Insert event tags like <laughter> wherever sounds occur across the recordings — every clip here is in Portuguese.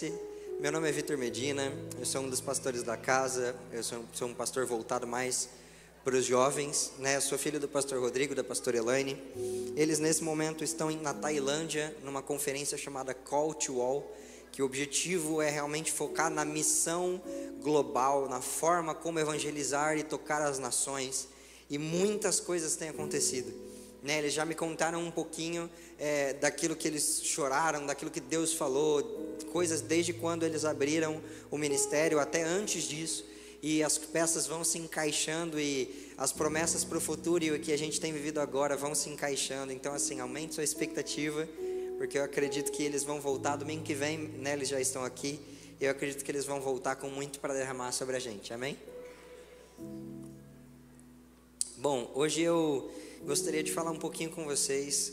conhece, meu nome é Vitor Medina, eu sou um dos pastores da casa, eu sou, sou um pastor voltado mais para os jovens, né? Eu sou filho do pastor Rodrigo, da pastora Elaine. Eles nesse momento estão na Tailândia, numa conferência chamada Call to All, que o objetivo é realmente focar na missão global, na forma como evangelizar e tocar as nações. E muitas coisas têm acontecido. Né, eles já me contaram um pouquinho é, daquilo que eles choraram, daquilo que Deus falou, coisas desde quando eles abriram o ministério até antes disso. E as peças vão se encaixando e as promessas para o futuro e o que a gente tem vivido agora vão se encaixando. Então, assim, aumente sua expectativa, porque eu acredito que eles vão voltar domingo que vem, né, eles já estão aqui. Eu acredito que eles vão voltar com muito para derramar sobre a gente. Amém? Bom, hoje eu gostaria de falar um pouquinho com vocês.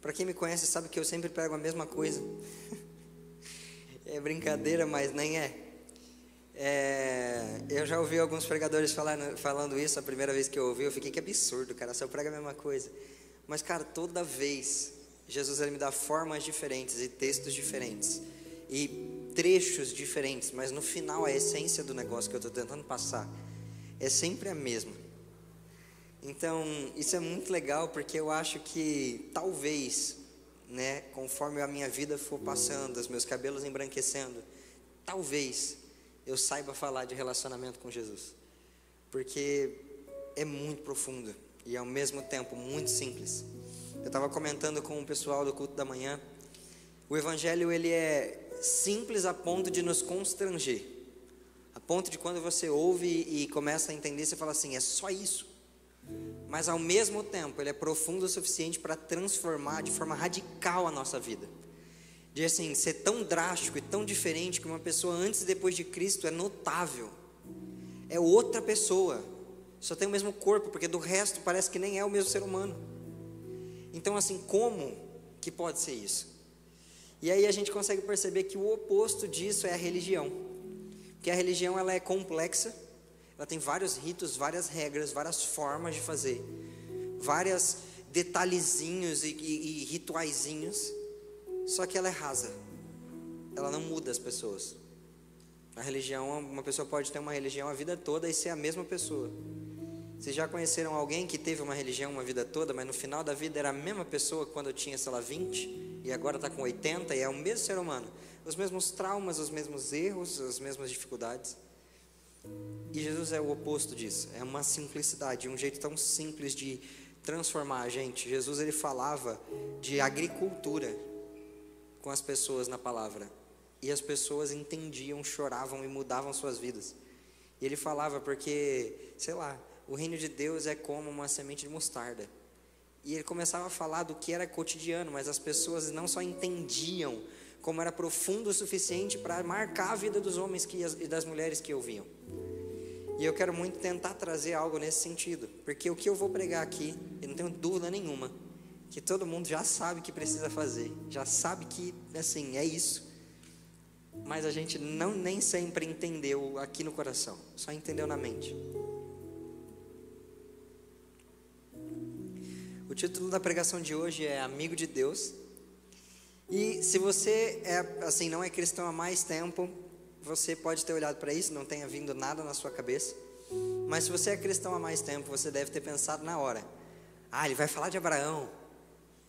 Para quem me conhece sabe que eu sempre prego a mesma coisa. <laughs> é brincadeira, mas nem é. é. eu já ouvi alguns pregadores falando, falando isso a primeira vez que eu ouvi, eu fiquei que absurdo, cara, só prega a mesma coisa. Mas, cara, toda vez Jesus ele me dá formas diferentes e textos diferentes e trechos diferentes, mas no final a essência do negócio que eu estou tentando passar é sempre a mesma. Então, isso é muito legal porque eu acho que talvez, né, conforme a minha vida for passando, os meus cabelos embranquecendo, talvez eu saiba falar de relacionamento com Jesus. Porque é muito profundo e ao mesmo tempo muito simples. Eu estava comentando com o pessoal do culto da manhã, o evangelho ele é simples a ponto de nos constranger. A ponto de quando você ouve e começa a entender, você fala assim: é só isso mas ao mesmo tempo ele é profundo o suficiente para transformar de forma radical a nossa vida. De assim, ser tão drástico e tão diferente que uma pessoa antes e depois de Cristo é notável. É outra pessoa. Só tem o mesmo corpo, porque do resto parece que nem é o mesmo ser humano. Então assim, como que pode ser isso? E aí a gente consegue perceber que o oposto disso é a religião. Porque a religião ela é complexa, ela tem vários ritos, várias regras, várias formas de fazer, várias detalhezinhos e, e, e rituaizinhos. Só que ela é rasa. Ela não muda as pessoas. A religião, uma pessoa pode ter uma religião a vida toda e ser a mesma pessoa. Vocês já conheceram alguém que teve uma religião uma vida toda, mas no final da vida era a mesma pessoa quando tinha, sei lá, 20 e agora está com 80 e é o mesmo ser humano? Os mesmos traumas, os mesmos erros, as mesmas dificuldades. E Jesus é o oposto disso. É uma simplicidade, um jeito tão simples de transformar a gente. Jesus ele falava de agricultura com as pessoas na palavra. E as pessoas entendiam, choravam e mudavam suas vidas. E ele falava porque, sei lá, o reino de Deus é como uma semente de mostarda. E ele começava a falar do que era cotidiano, mas as pessoas não só entendiam, como era profundo o suficiente para marcar a vida dos homens que, e das mulheres que ouviam. E eu quero muito tentar trazer algo nesse sentido, porque o que eu vou pregar aqui, eu não tenho dúvida nenhuma, que todo mundo já sabe que precisa fazer, já sabe que, assim, é isso. Mas a gente não nem sempre entendeu aqui no coração, só entendeu na mente. O título da pregação de hoje é Amigo de Deus. E se você é assim, não é cristão há mais tempo, você pode ter olhado para isso, não tenha vindo nada na sua cabeça. Mas se você é cristão há mais tempo, você deve ter pensado na hora: ah, ele vai falar de Abraão,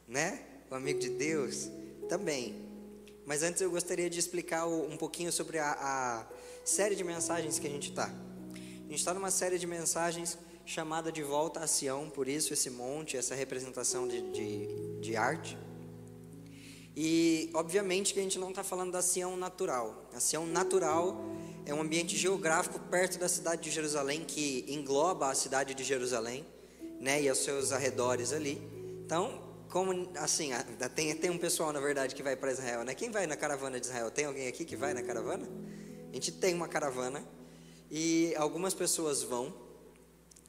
né? O amigo de Deus, também. Mas antes eu gostaria de explicar um pouquinho sobre a, a série de mensagens que a gente está. A gente está numa série de mensagens chamada De Volta a Sião, por isso esse monte, essa representação de, de, de arte. E, obviamente, que a gente não está falando da Sião natural. A Sião natural é um ambiente geográfico perto da cidade de Jerusalém, que engloba a cidade de Jerusalém, né, e os seus arredores ali. Então, como assim, tem, tem um pessoal, na verdade, que vai para Israel, né? Quem vai na caravana de Israel? Tem alguém aqui que vai na caravana? A gente tem uma caravana e algumas pessoas vão.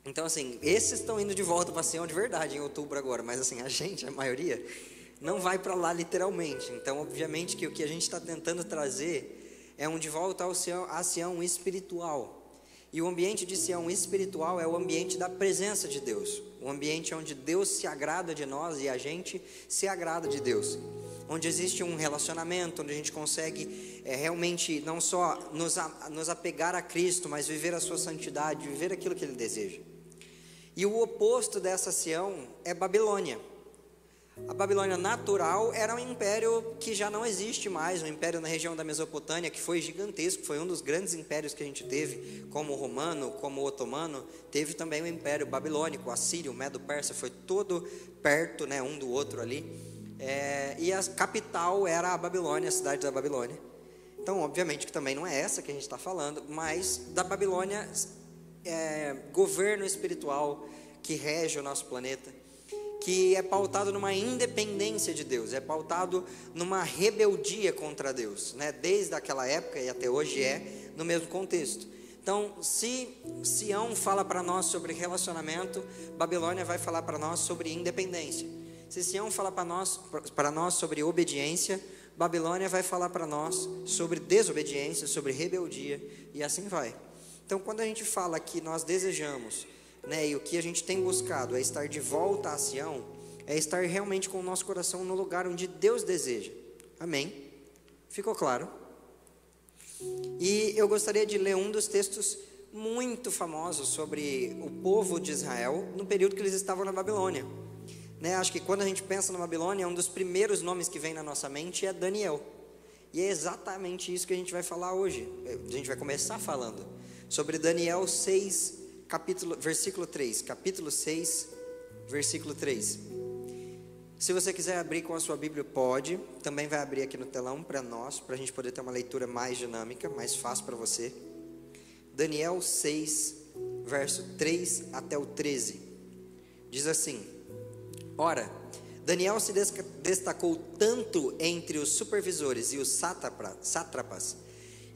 Então, assim, esses estão indo de volta para Sião de verdade em outubro agora, mas assim, a gente, a maioria, não vai para lá literalmente. Então, obviamente que o que a gente está tentando trazer é um de volta ao Sião, a Sião espiritual. E o ambiente de Sião espiritual é o ambiente da presença de Deus, o ambiente onde Deus se agrada de nós e a gente se agrada de Deus. onde existe um relacionamento, onde a gente consegue é, realmente não só nos, a, nos apegar a Cristo, mas viver a sua santidade, viver aquilo que Ele deseja. E o oposto dessa Sião é Babilônia. A Babilônia natural era um império que já não existe mais, um império na região da Mesopotâmia que foi gigantesco, foi um dos grandes impérios que a gente teve, como o romano, como o otomano, teve também o império babilônico, assírio, medo-persa, foi todo perto, né, um do outro ali. É, e a capital era a Babilônia, a cidade da Babilônia. Então, obviamente que também não é essa que a gente está falando, mas da Babilônia, é, governo espiritual que rege o nosso planeta que é pautado numa independência de Deus, é pautado numa rebeldia contra Deus, né? Desde aquela época e até hoje é no mesmo contexto. Então, se Sião fala para nós sobre relacionamento, Babilônia vai falar para nós sobre independência. Se Sião fala para nós, nós sobre obediência, Babilônia vai falar para nós sobre desobediência, sobre rebeldia e assim vai. Então, quando a gente fala que nós desejamos né, e o que a gente tem buscado é estar de volta a Sião, é estar realmente com o nosso coração no lugar onde Deus deseja. Amém? Ficou claro? E eu gostaria de ler um dos textos muito famosos sobre o povo de Israel no período que eles estavam na Babilônia. Né, acho que quando a gente pensa na Babilônia, um dos primeiros nomes que vem na nossa mente é Daniel. E é exatamente isso que a gente vai falar hoje. A gente vai começar falando sobre Daniel 6, capítulo, versículo 3, capítulo 6, versículo 3. Se você quiser abrir com a sua Bíblia, pode. Também vai abrir aqui no telão para nós, para a gente poder ter uma leitura mais dinâmica, mais fácil para você. Daniel 6, verso 3 até o 13. Diz assim: Ora, Daniel se destacou tanto entre os supervisores e os sátrapas,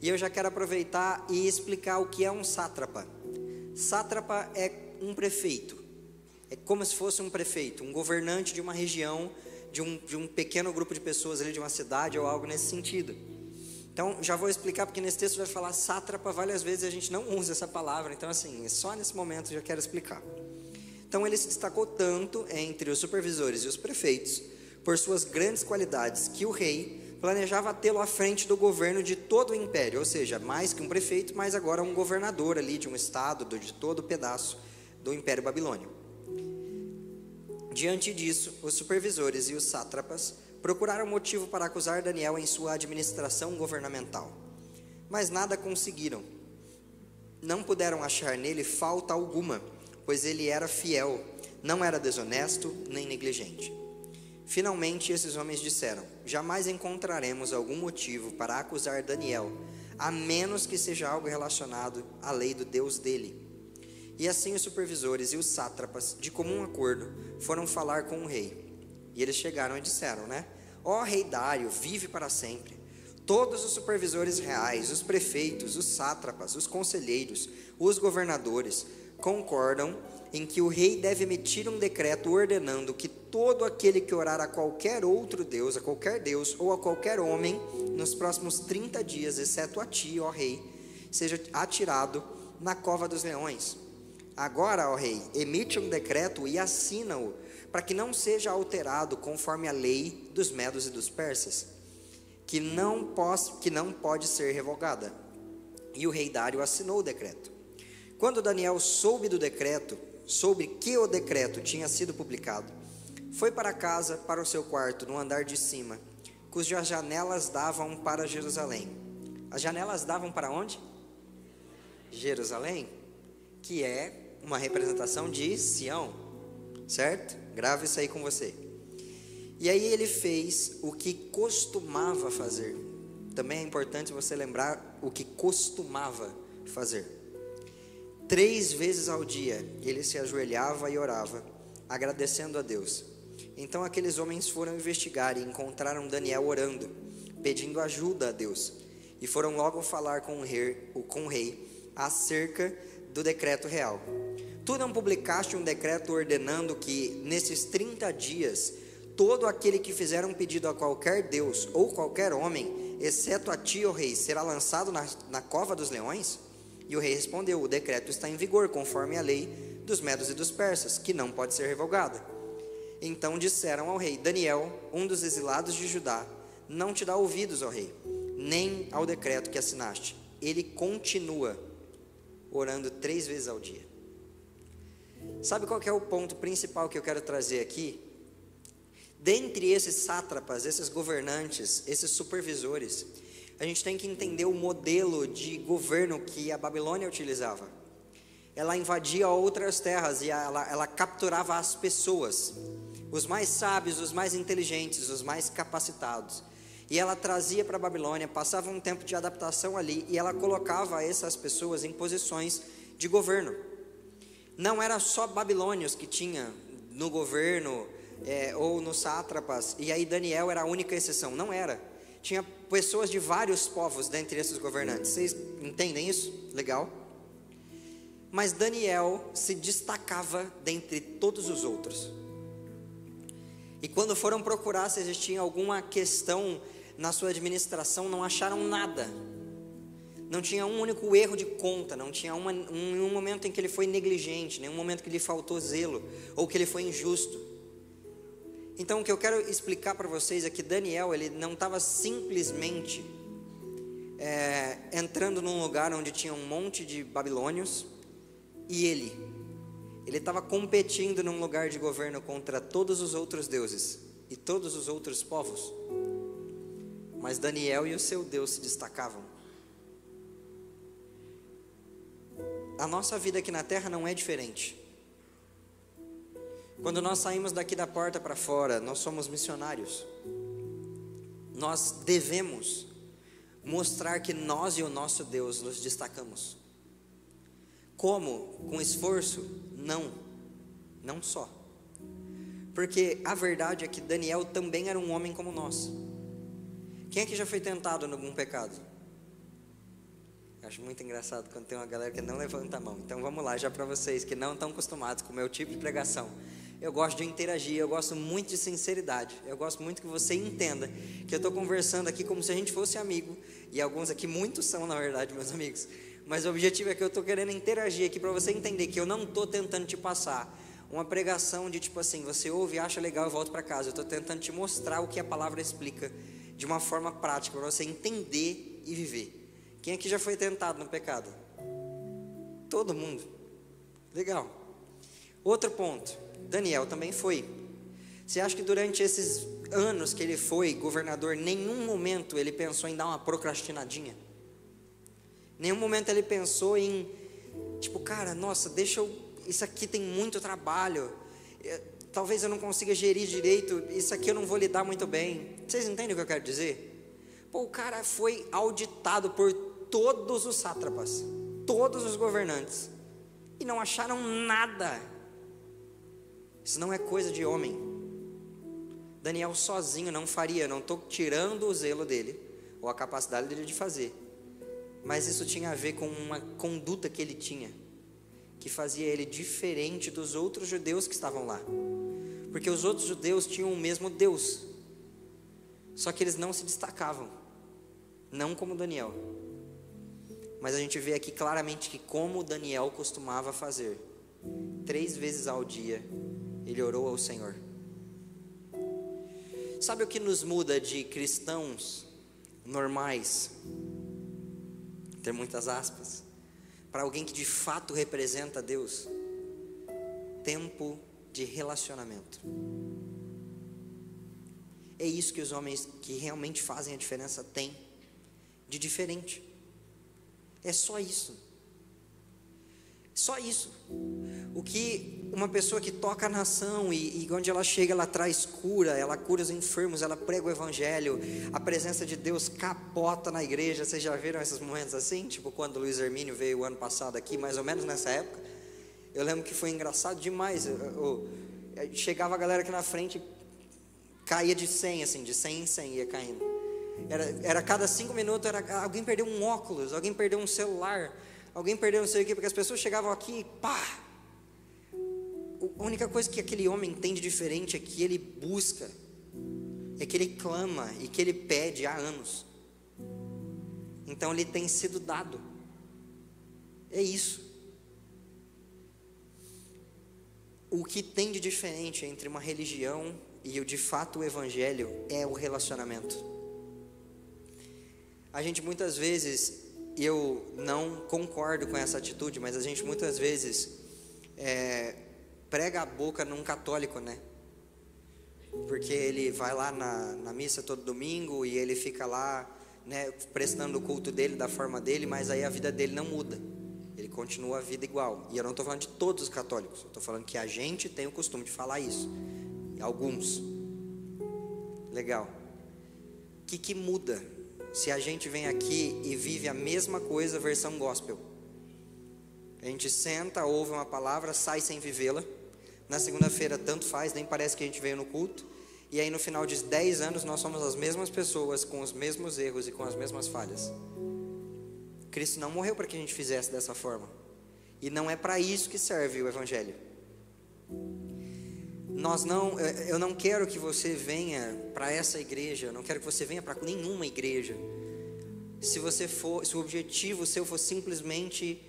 e eu já quero aproveitar e explicar o que é um sátrapa. Sátrapa é um prefeito. É como se fosse um prefeito, um governante de uma região, de um, de um pequeno grupo de pessoas ali, de uma cidade ou algo nesse sentido. Então, já vou explicar, porque nesse texto vai falar sátrapa várias vezes e a gente não usa essa palavra. Então, assim, só nesse momento já quero explicar. Então, ele se destacou tanto entre os supervisores e os prefeitos por suas grandes qualidades que o rei planejava tê-lo à frente do governo de todo o império, ou seja, mais que um prefeito, mas agora um governador ali de um estado, de todo o pedaço do Império Babilônio. Diante disso, os supervisores e os sátrapas procuraram motivo para acusar Daniel em sua administração governamental, mas nada conseguiram. Não puderam achar nele falta alguma, pois ele era fiel, não era desonesto nem negligente. Finalmente, esses homens disseram: Jamais encontraremos algum motivo para acusar Daniel, a menos que seja algo relacionado à lei do Deus dele. E assim os supervisores e os sátrapas, de comum acordo, foram falar com o rei. E eles chegaram e disseram, né? Ó oh, rei Dário, vive para sempre. Todos os supervisores reais, os prefeitos, os sátrapas, os conselheiros, os governadores concordam em que o rei deve emitir um decreto ordenando que todo aquele que orar a qualquer outro Deus, a qualquer Deus ou a qualquer homem, nos próximos 30 dias, exceto a ti, ó rei, seja atirado na cova dos leões. Agora, ó rei, emite um decreto e assina-o, para que não seja alterado conforme a lei dos medos e dos persas, que não, pos, que não pode ser revogada. E o rei Dário assinou o decreto. Quando Daniel soube do decreto, sobre que o decreto tinha sido publicado, foi para casa, para o seu quarto, no andar de cima, cujas janelas davam para Jerusalém. As janelas davam para onde? Jerusalém, que é uma representação de Sião, certo? Grave isso aí com você. E aí ele fez o que costumava fazer. Também é importante você lembrar o que costumava fazer. Três vezes ao dia ele se ajoelhava e orava, agradecendo a Deus. Então aqueles homens foram investigar e encontraram Daniel orando, pedindo ajuda a Deus. E foram logo falar com o rei, com o rei acerca do decreto real. Tu não publicaste um decreto ordenando que, nesses 30 dias, todo aquele que fizer um pedido a qualquer Deus ou qualquer homem, exceto a ti, ó rei, será lançado na, na cova dos leões? E o rei respondeu: O decreto está em vigor, conforme a lei dos medos e dos persas, que não pode ser revogada. Então disseram ao rei: Daniel, um dos exilados de Judá, não te dá ouvidos, ó rei, nem ao decreto que assinaste. Ele continua orando três vezes ao dia. Sabe qual é o ponto principal que eu quero trazer aqui? Dentre esses sátrapas, esses governantes, esses supervisores, a gente tem que entender o modelo de governo que a Babilônia utilizava. Ela invadia outras terras e ela, ela capturava as pessoas, os mais sábios, os mais inteligentes, os mais capacitados. E ela trazia para a Babilônia, passava um tempo de adaptação ali e ela colocava essas pessoas em posições de governo. Não era só babilônios que tinha no governo é, ou nos sátrapas, e aí Daniel era a única exceção. Não era. Tinha pessoas de vários povos dentre esses governantes. Vocês entendem isso? Legal. Mas Daniel se destacava dentre todos os outros. E quando foram procurar se existia alguma questão na sua administração, não acharam nada. Não tinha um único erro de conta, não tinha uma, um, um momento em que ele foi negligente, nenhum momento que lhe faltou zelo, ou que ele foi injusto. Então, o que eu quero explicar para vocês é que Daniel, ele não estava simplesmente é, entrando num lugar onde tinha um monte de babilônios, e ele, ele estava competindo num lugar de governo contra todos os outros deuses e todos os outros povos. Mas Daniel e o seu Deus se destacavam. A nossa vida aqui na terra não é diferente. Quando nós saímos daqui da porta para fora, nós somos missionários. Nós devemos mostrar que nós e o nosso Deus nos destacamos. Como? Com esforço? Não. Não só. Porque a verdade é que Daniel também era um homem como nós. Quem aqui já foi tentado em algum pecado? Acho muito engraçado quando tem uma galera que não levanta a mão. Então vamos lá, já para vocês que não estão acostumados com o meu tipo de pregação. Eu gosto de interagir, eu gosto muito de sinceridade. Eu gosto muito que você entenda que eu estou conversando aqui como se a gente fosse amigo. E alguns aqui, muitos são, na verdade, meus amigos. Mas o objetivo é que eu estou querendo interagir aqui para você entender que eu não estou tentando te passar uma pregação de tipo assim, você ouve, acha legal e volta para casa. Eu estou tentando te mostrar o que a palavra explica de uma forma prática para você entender e viver. Quem aqui já foi tentado no pecado? Todo mundo. Legal. Outro ponto. Daniel também foi. Você acha que durante esses anos que ele foi governador, nenhum momento ele pensou em dar uma procrastinadinha? Nenhum momento ele pensou em, tipo, cara, nossa, deixa eu. Isso aqui tem muito trabalho. É, talvez eu não consiga gerir direito. Isso aqui eu não vou lidar muito bem. Vocês entendem o que eu quero dizer? Pô, o cara foi auditado por todos os sátrapas, todos os governantes, e não acharam nada. Isso não é coisa de homem. Daniel sozinho não faria, não estou tirando o zelo dele, ou a capacidade dele de fazer, mas isso tinha a ver com uma conduta que ele tinha, que fazia ele diferente dos outros judeus que estavam lá, porque os outros judeus tinham o mesmo Deus, só que eles não se destacavam, não como Daniel. Mas a gente vê aqui claramente que, como Daniel costumava fazer, três vezes ao dia, ele orou ao Senhor. Sabe o que nos muda de cristãos normais, ter muitas aspas, para alguém que de fato representa Deus? Tempo de relacionamento. É isso que os homens que realmente fazem a diferença têm de diferente. É só isso. Só isso. O que uma pessoa que toca a nação e, e, onde ela chega, ela traz cura, ela cura os enfermos, ela prega o evangelho, a presença de Deus capota na igreja. Vocês já viram esses momentos assim? Tipo quando o Luiz Hermínio veio o ano passado aqui, mais ou menos nessa época. Eu lembro que foi engraçado demais. Eu, eu, eu, chegava a galera aqui na frente, caía de 100, assim, de 100 em 100 ia caindo. Era, era cada cinco minutos, era, alguém perdeu um óculos, alguém perdeu um celular, alguém perdeu não sei o quê, porque as pessoas chegavam aqui e pá. A única coisa que aquele homem tem de diferente é que ele busca, é que ele clama e que ele pede há anos. Então ele tem sido dado. É isso. o que tem de diferente entre uma religião e o de fato o evangelho é o relacionamento. A gente muitas vezes, eu não concordo com essa atitude, mas a gente muitas vezes é, prega a boca num católico, né? Porque ele vai lá na, na missa todo domingo e ele fica lá, né, prestando o culto dele da forma dele, mas aí a vida dele não muda. Ele continua a vida igual. E eu não estou falando de todos os católicos, estou falando que a gente tem o costume de falar isso. Alguns. Legal. O que, que muda se a gente vem aqui e vive a mesma coisa, versão gospel? A gente senta, ouve uma palavra, sai sem vivê-la. Na segunda-feira, tanto faz, nem parece que a gente veio no culto. E aí, no final de 10 anos, nós somos as mesmas pessoas, com os mesmos erros e com as mesmas falhas. Cristo não morreu para que a gente fizesse dessa forma. E não é para isso que serve o Evangelho. Nós não, eu não quero que você venha para essa igreja, eu não quero que você venha para nenhuma igreja. Se você for, se o objetivo seu for simplesmente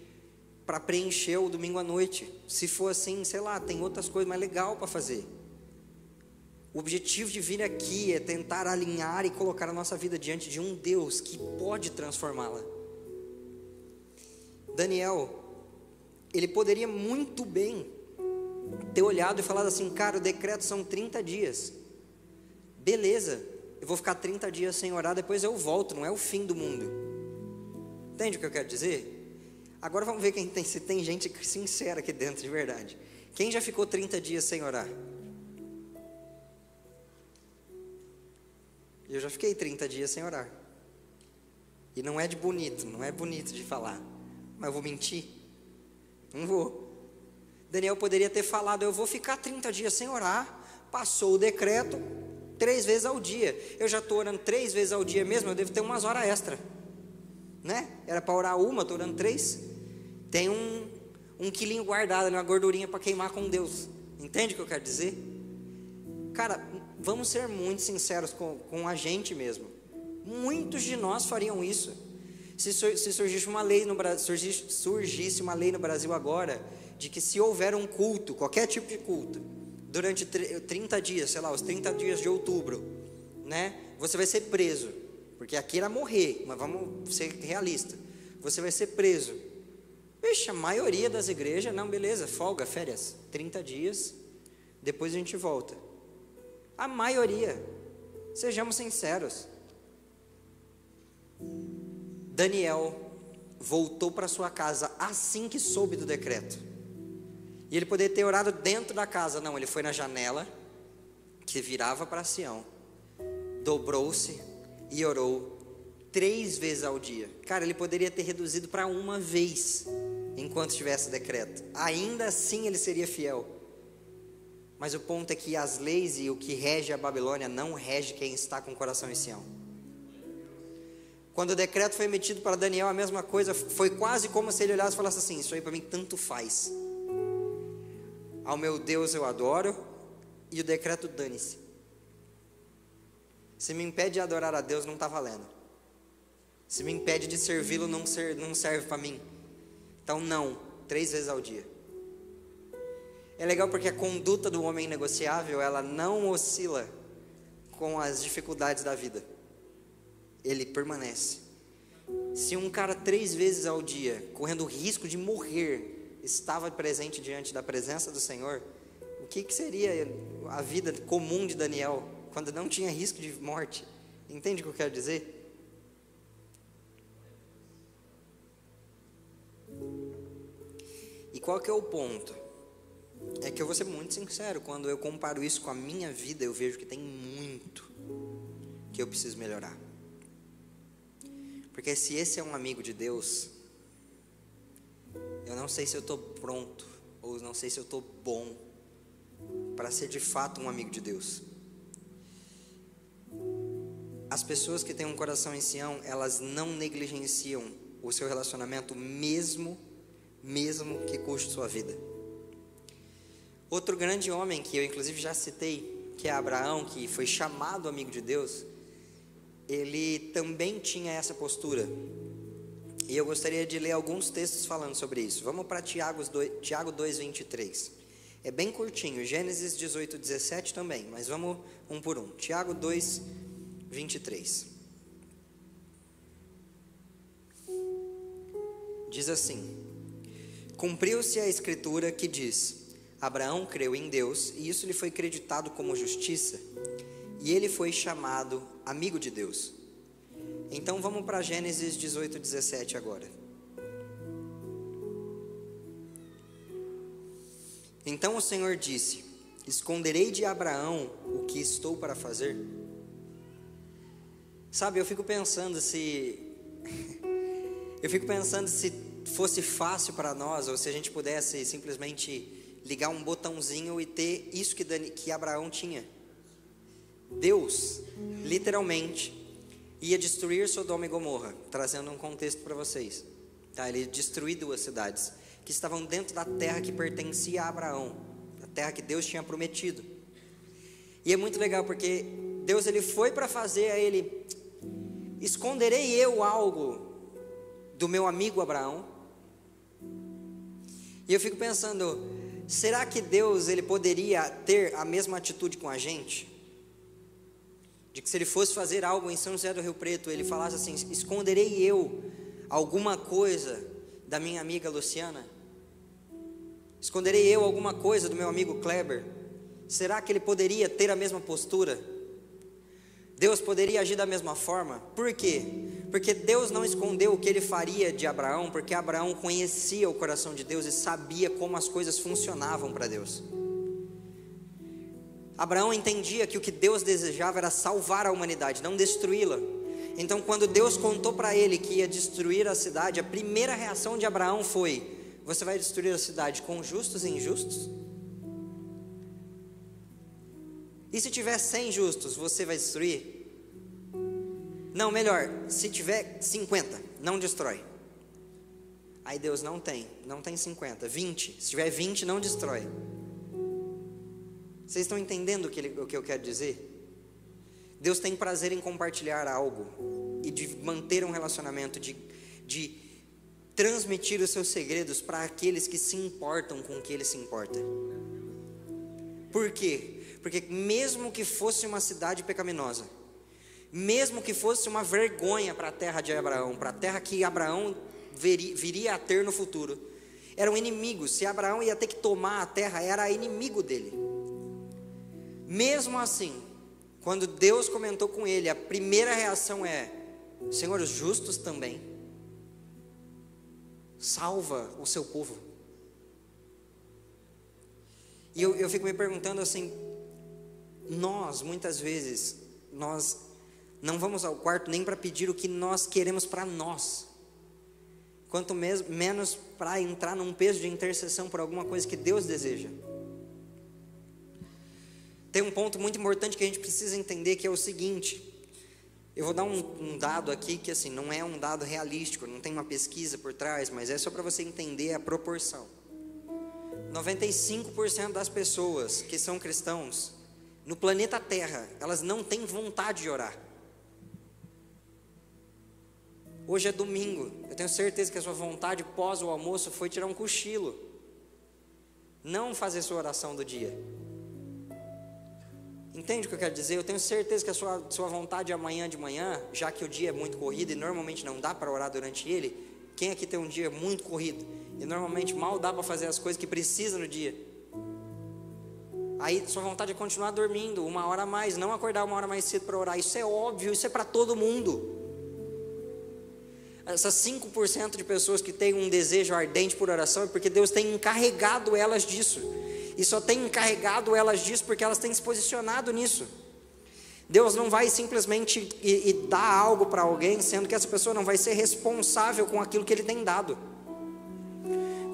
para preencher o domingo à noite, se for assim, sei lá, tem outras coisas mais legal para fazer. O objetivo de vir aqui é tentar alinhar e colocar a nossa vida diante de um Deus que pode transformá-la. Daniel, ele poderia muito bem ter olhado e falado assim: cara, o decreto são 30 dias. Beleza, eu vou ficar 30 dias sem orar, depois eu volto, não é o fim do mundo. Entende o que eu quero dizer? Agora vamos ver quem tem, se tem gente sincera aqui dentro de verdade. Quem já ficou 30 dias sem orar? Eu já fiquei 30 dias sem orar. E não é de bonito, não é bonito de falar. Mas eu vou mentir? Não vou. Daniel poderia ter falado: Eu vou ficar 30 dias sem orar. Passou o decreto, três vezes ao dia. Eu já estou orando três vezes ao dia mesmo, eu devo ter umas horas extra. Né? Era para orar uma, estou orando três. Tem um, um quilinho guardado, uma gordurinha para queimar com Deus. Entende o que eu quero dizer? Cara, vamos ser muito sinceros com, com a gente mesmo. Muitos de nós fariam isso. Se, se surgisse uma lei no surgisse, surgisse uma lei no Brasil agora de que se houver um culto, qualquer tipo de culto, durante 30 dias, sei lá, os 30 dias de outubro, né? Você vai ser preso, porque aqui era morrer, mas vamos ser realistas. Você vai ser preso. Vixe, a maioria das igrejas, não, beleza, folga, férias, 30 dias, depois a gente volta. A maioria, sejamos sinceros. Daniel voltou para sua casa assim que soube do decreto. E ele poderia ter orado dentro da casa, não, ele foi na janela que virava para Sião, dobrou-se e orou três vezes ao dia. Cara, ele poderia ter reduzido para uma vez enquanto tivesse decreto. Ainda assim ele seria fiel. Mas o ponto é que as leis e o que rege a Babilônia não rege quem está com o coração em Sião. Quando o decreto foi emitido para Daniel, a mesma coisa, foi quase como se ele olhasse e falasse assim: Isso aí para mim tanto faz. Ao meu Deus eu adoro, e o decreto dane-se. Se me impede de adorar a Deus, não está valendo. Se me impede de servi-lo, não, ser, não serve para mim. Então, não, três vezes ao dia. É legal porque a conduta do homem negociável, ela não oscila com as dificuldades da vida ele permanece. Se um cara três vezes ao dia, correndo o risco de morrer, estava presente diante da presença do Senhor, o que, que seria a vida comum de Daniel quando não tinha risco de morte? Entende o que eu quero dizer? E qual que é o ponto? É que eu vou ser muito sincero, quando eu comparo isso com a minha vida, eu vejo que tem muito que eu preciso melhorar. Porque se esse é um amigo de Deus, eu não sei se eu estou pronto, ou não sei se eu estou bom, para ser de fato um amigo de Deus. As pessoas que têm um coração em Sião, elas não negligenciam o seu relacionamento, mesmo, mesmo que custe sua vida. Outro grande homem que eu inclusive já citei, que é Abraão, que foi chamado amigo de Deus, ele também tinha essa postura. E eu gostaria de ler alguns textos falando sobre isso. Vamos para Tiago 2, Tiago 2, 23. É bem curtinho, Gênesis 18, 17 também, mas vamos um por um. Tiago 2, 23. Diz assim: Cumpriu-se a escritura que diz: Abraão creu em Deus e isso lhe foi creditado como justiça, e ele foi chamado amigo de Deus. Então vamos para Gênesis 18, 17 agora. Então o Senhor disse: Esconderei de Abraão o que estou para fazer? Sabe, eu fico pensando se. eu fico pensando se fosse fácil para nós, ou se a gente pudesse simplesmente ligar um botãozinho e ter isso que, Dani, que Abraão tinha. Deus, literalmente, ia destruir Sodoma e Gomorra, trazendo um contexto para vocês. Tá? Ele destruiu duas cidades que estavam dentro da terra que pertencia a Abraão, a terra que Deus tinha prometido. E é muito legal porque Deus ele foi para fazer a ele esconderei eu algo do meu amigo Abraão? E eu fico pensando, será que Deus ele poderia ter a mesma atitude com a gente? De que se ele fosse fazer algo em São José do Rio Preto, ele falasse assim: esconderei eu alguma coisa da minha amiga Luciana? Esconderei eu alguma coisa do meu amigo Kleber? Será que ele poderia ter a mesma postura? Deus poderia agir da mesma forma? Por quê? Porque Deus não escondeu o que ele faria de Abraão, porque Abraão conhecia o coração de Deus e sabia como as coisas funcionavam para Deus. Abraão entendia que o que Deus desejava era salvar a humanidade, não destruí-la. Então, quando Deus contou para ele que ia destruir a cidade, a primeira reação de Abraão foi: você vai destruir a cidade com justos e injustos? E se tiver 100 justos, você vai destruir? Não, melhor, se tiver 50, não destrói. Aí Deus não tem, não tem 50, 20. Se tiver 20, não destrói. Vocês estão entendendo o que, o que eu quero dizer? Deus tem prazer em compartilhar algo e de manter um relacionamento, de, de transmitir os seus segredos para aqueles que se importam com o que ele se importa. Por quê? Porque mesmo que fosse uma cidade pecaminosa, mesmo que fosse uma vergonha para a terra de Abraão, para a terra que Abraão viria a ter no futuro, eram inimigos. Se Abraão ia ter que tomar a terra, era inimigo dele. Mesmo assim, quando Deus comentou com ele, a primeira reação é: Senhor, os justos também salva o seu povo. E eu, eu fico me perguntando assim: nós, muitas vezes, nós não vamos ao quarto nem para pedir o que nós queremos para nós, quanto menos para entrar num peso de intercessão por alguma coisa que Deus deseja. Tem um ponto muito importante que a gente precisa entender que é o seguinte: eu vou dar um, um, dado aqui que assim não é um dado realístico, não tem uma pesquisa por trás, mas é só para você entender a proporção. 95% das pessoas que são cristãos no planeta Terra, elas não têm vontade de orar. Hoje é domingo, eu tenho certeza que a sua vontade pós o almoço foi tirar um cochilo, não fazer sua oração do dia. Entende o que eu quero dizer? Eu tenho certeza que a sua, sua vontade amanhã de manhã, já que o dia é muito corrido e normalmente não dá para orar durante ele, quem aqui tem um dia muito corrido e normalmente mal dá para fazer as coisas que precisa no dia? Aí sua vontade é continuar dormindo uma hora a mais, não acordar uma hora mais cedo para orar. Isso é óbvio, isso é para todo mundo. Essas 5% de pessoas que têm um desejo ardente por oração é porque Deus tem encarregado elas disso e só tem encarregado elas disso porque elas têm se posicionado nisso. Deus não vai simplesmente e, e dar algo para alguém, sendo que essa pessoa não vai ser responsável com aquilo que Ele tem dado.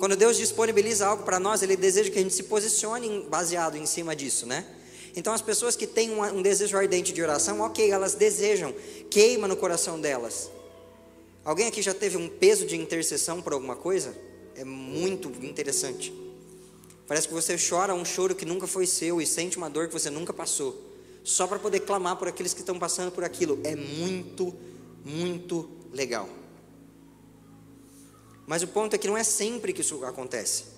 Quando Deus disponibiliza algo para nós, Ele deseja que a gente se posicione baseado em cima disso, né? Então, as pessoas que têm um, desejo ardente de oração, ok, elas desejam, queima no coração delas. Alguém aqui já teve um peso de intercessão por alguma coisa? É muito interessante. Parece que você chora um choro que nunca foi seu e sente uma dor que você nunca passou, só para poder clamar por aqueles que estão passando por aquilo. É muito, muito legal. Mas o ponto é que não é sempre que isso acontece.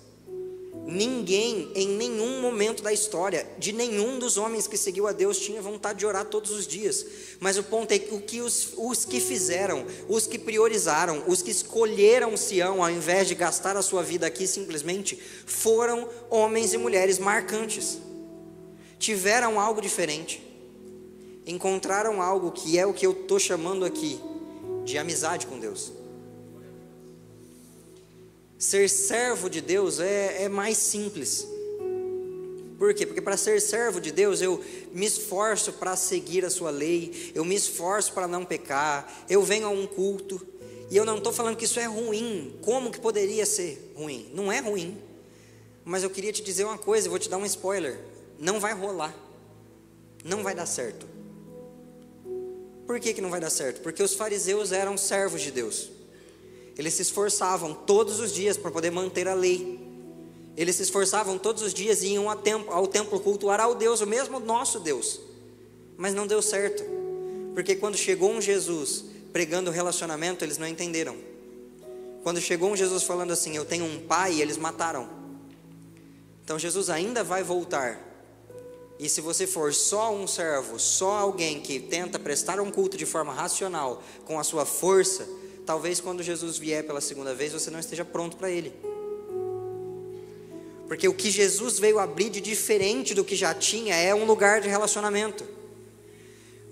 Ninguém, em nenhum momento da história, de nenhum dos homens que seguiu a Deus, tinha vontade de orar todos os dias. Mas o ponto é que o que os, os que fizeram, os que priorizaram, os que escolheram Sião, ao invés de gastar a sua vida aqui simplesmente, foram homens e mulheres marcantes. Tiveram algo diferente. Encontraram algo que é o que eu estou chamando aqui de amizade com Deus. Ser servo de Deus é, é mais simples. Por quê? Porque para ser servo de Deus, eu me esforço para seguir a sua lei, eu me esforço para não pecar, eu venho a um culto, e eu não estou falando que isso é ruim. Como que poderia ser ruim? Não é ruim. Mas eu queria te dizer uma coisa, vou te dar um spoiler. Não vai rolar. Não vai dar certo. Por que, que não vai dar certo? Porque os fariseus eram servos de Deus. Eles se esforçavam todos os dias para poder manter a lei. Eles se esforçavam todos os dias e iam ao templo, cultuar ao Deus, o mesmo nosso Deus. Mas não deu certo. Porque quando chegou um Jesus pregando relacionamento, eles não entenderam. Quando chegou um Jesus falando assim, eu tenho um pai, eles mataram. Então Jesus ainda vai voltar. E se você for só um servo, só alguém que tenta prestar um culto de forma racional, com a sua força, talvez quando Jesus vier pela segunda vez você não esteja pronto para ele. Porque o que Jesus veio abrir de diferente do que já tinha é um lugar de relacionamento.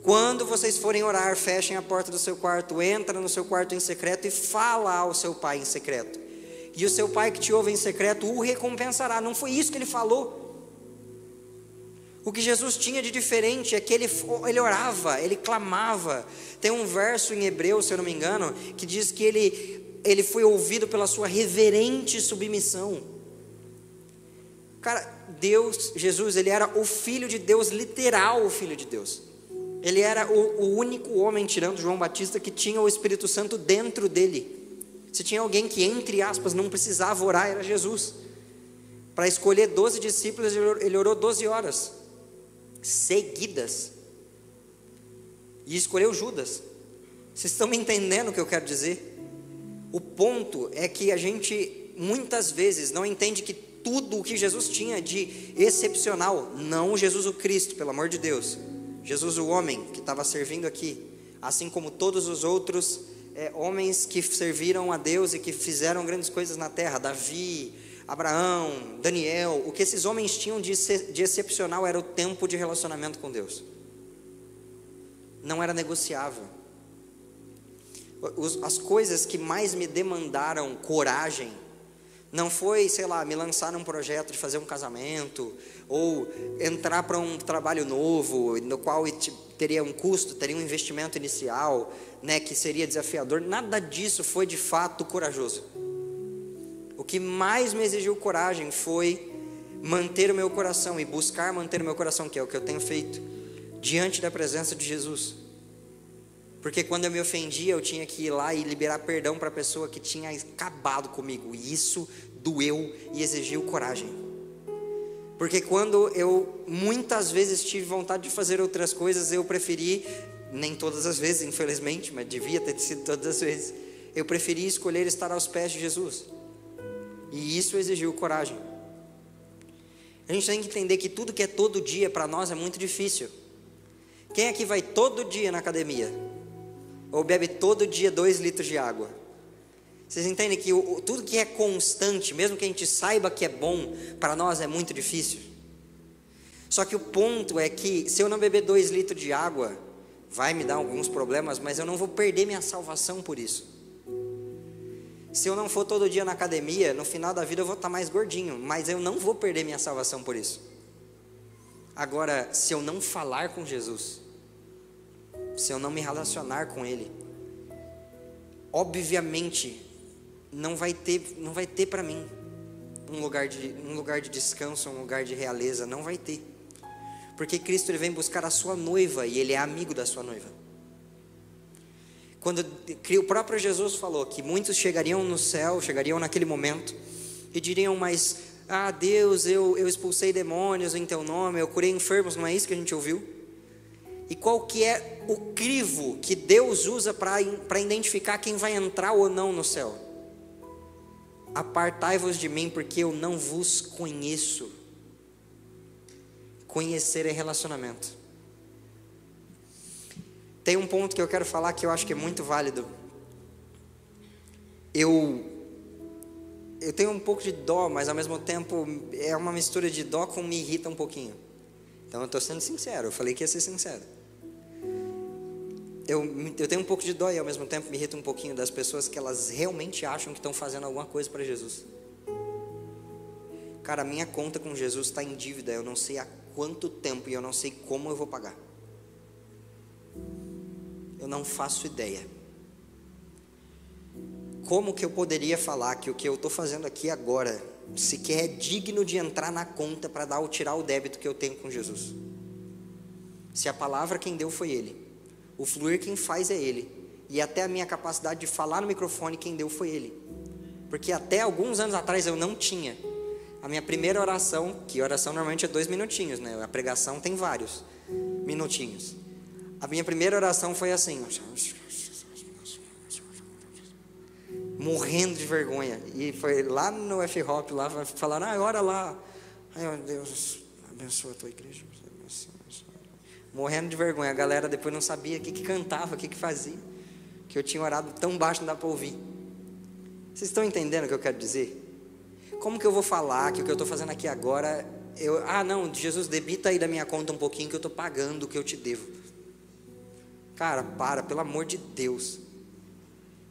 Quando vocês forem orar, fechem a porta do seu quarto, entra no seu quarto em secreto e fala ao seu pai em secreto. E o seu pai que te ouve em secreto o recompensará. Não foi isso que ele falou. O que Jesus tinha de diferente é que ele, ele orava, ele clamava. Tem um verso em Hebreu, se eu não me engano, que diz que ele, ele foi ouvido pela sua reverente submissão. Cara, Deus, Jesus, ele era o Filho de Deus, literal o Filho de Deus. Ele era o, o único homem, tirando João Batista, que tinha o Espírito Santo dentro dele. Se tinha alguém que, entre aspas, não precisava orar, era Jesus. Para escolher 12 discípulos, ele orou 12 horas seguidas. E escolheu Judas. Vocês estão me entendendo o que eu quero dizer? O ponto é que a gente muitas vezes não entende que tudo o que Jesus tinha de excepcional, não Jesus o Cristo, pelo amor de Deus, Jesus o homem que estava servindo aqui, assim como todos os outros é, homens que serviram a Deus e que fizeram grandes coisas na terra, Davi, Abraão, Daniel, o que esses homens tinham de, de excepcional era o tempo de relacionamento com Deus. Não era negociável. As coisas que mais me demandaram coragem não foi, sei lá, me lançar num projeto de fazer um casamento ou entrar para um trabalho novo, no qual teria um custo, teria um investimento inicial, né, que seria desafiador. Nada disso foi de fato corajoso. O que mais me exigiu coragem foi manter o meu coração e buscar manter o meu coração, que é o que eu tenho feito, diante da presença de Jesus. Porque quando eu me ofendia, eu tinha que ir lá e liberar perdão para a pessoa que tinha acabado comigo. E isso doeu e exigiu coragem. Porque quando eu muitas vezes tive vontade de fazer outras coisas, eu preferi, nem todas as vezes, infelizmente, mas devia ter sido todas as vezes, eu preferi escolher estar aos pés de Jesus. E isso exigiu coragem. A gente tem que entender que tudo que é todo dia para nós é muito difícil. Quem aqui vai todo dia na academia? Ou bebe todo dia dois litros de água? Vocês entendem que o, tudo que é constante, mesmo que a gente saiba que é bom, para nós é muito difícil. Só que o ponto é que se eu não beber dois litros de água, vai me dar alguns problemas, mas eu não vou perder minha salvação por isso. Se eu não for todo dia na academia, no final da vida eu vou estar mais gordinho, mas eu não vou perder minha salvação por isso. Agora, se eu não falar com Jesus, se eu não me relacionar com Ele, obviamente não vai ter, não vai ter para mim um lugar de um lugar de descanso, um lugar de realeza, não vai ter. Porque Cristo ele vem buscar a sua noiva e ele é amigo da sua noiva. Quando o próprio Jesus falou que muitos chegariam no céu, chegariam naquele momento, e diriam, mas, ah, Deus, eu, eu expulsei demônios em teu nome, eu curei enfermos, não é isso que a gente ouviu? E qual que é o crivo que Deus usa para identificar quem vai entrar ou não no céu? Apartai-vos de mim, porque eu não vos conheço. Conhecer é relacionamento. Tem um ponto que eu quero falar que eu acho que é muito válido. Eu eu tenho um pouco de dó, mas ao mesmo tempo é uma mistura de dó com me irrita um pouquinho. Então eu estou sendo sincero, eu falei que ia ser sincero. Eu, eu tenho um pouco de dó e ao mesmo tempo me irrita um pouquinho das pessoas que elas realmente acham que estão fazendo alguma coisa para Jesus. Cara, minha conta com Jesus está em dívida, eu não sei há quanto tempo e eu não sei como eu vou pagar. Eu não faço ideia. Como que eu poderia falar que o que eu estou fazendo aqui agora sequer é digno de entrar na conta para dar ou tirar o débito que eu tenho com Jesus? Se a palavra quem deu foi Ele, o fluir quem faz é Ele, e até a minha capacidade de falar no microfone quem deu foi Ele, porque até alguns anos atrás eu não tinha. A minha primeira oração, que oração normalmente é dois minutinhos, né? A pregação tem vários minutinhos. A minha primeira oração foi assim morrendo de vergonha. E foi lá no F-Hop, lá falaram, ah, ora lá. Ai, Deus, abençoa a tua igreja. Morrendo de vergonha. A galera depois não sabia o que, que cantava, o que, que fazia. Que eu tinha orado tão baixo, não dá para ouvir. Vocês estão entendendo o que eu quero dizer? Como que eu vou falar que o que eu estou fazendo aqui agora, eu, ah não, Jesus debita aí da minha conta um pouquinho que eu estou pagando o que eu te devo. Cara, para, pelo amor de Deus.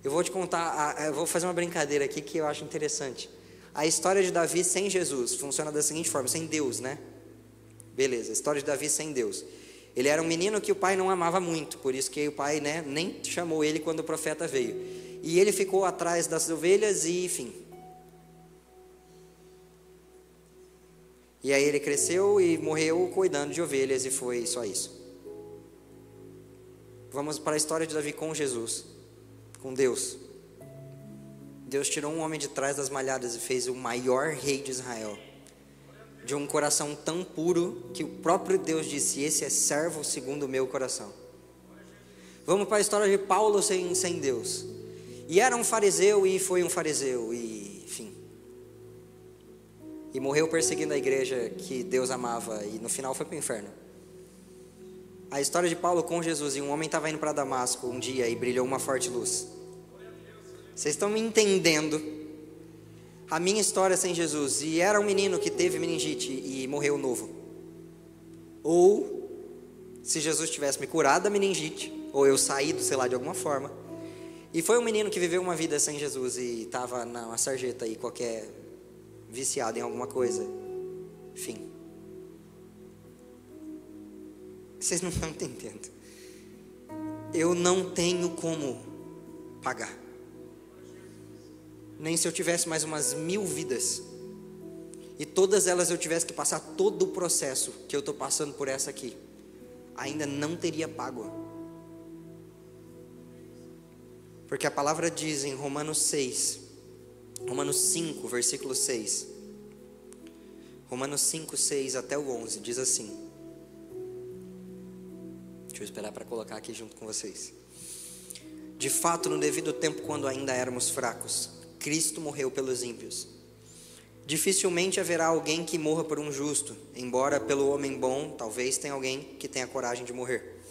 Eu vou te contar, eu vou fazer uma brincadeira aqui que eu acho interessante. A história de Davi sem Jesus funciona da seguinte forma: sem Deus, né? Beleza, a história de Davi sem Deus. Ele era um menino que o pai não amava muito, por isso que o pai né, nem chamou ele quando o profeta veio. E ele ficou atrás das ovelhas e, enfim. E aí ele cresceu e morreu cuidando de ovelhas e foi só isso. Vamos para a história de Davi com Jesus com Deus. Deus tirou um homem de trás das malhadas e fez o maior rei de Israel. De um coração tão puro que o próprio Deus disse: Esse é servo segundo o meu coração. Vamos para a história de Paulo sem, sem Deus. E era um fariseu e foi um fariseu, e enfim. E morreu perseguindo a igreja que Deus amava, e no final foi para o inferno. A história de Paulo com Jesus, e um homem estava indo para Damasco um dia e brilhou uma forte luz. Vocês estão me entendendo? A minha história sem Jesus, e era um menino que teve meningite e morreu novo. Ou, se Jesus tivesse me curado da meningite, ou eu saído, sei lá, de alguma forma. E foi um menino que viveu uma vida sem Jesus e estava na sarjeta aí, qualquer viciado em alguma coisa. Enfim. Vocês não estão entendendo. Eu não tenho como pagar. Nem se eu tivesse mais umas mil vidas. E todas elas eu tivesse que passar todo o processo que eu estou passando por essa aqui. Ainda não teria pago. Porque a palavra diz em Romanos 6, Romanos 5, versículo 6. Romanos 5, 6 até o 11, diz assim: Eu esperar para colocar aqui junto com vocês. De fato, no devido tempo, quando ainda éramos fracos, Cristo morreu pelos ímpios. Dificilmente haverá alguém que morra por um justo, embora pelo homem bom, talvez tenha alguém que tenha coragem de morrer.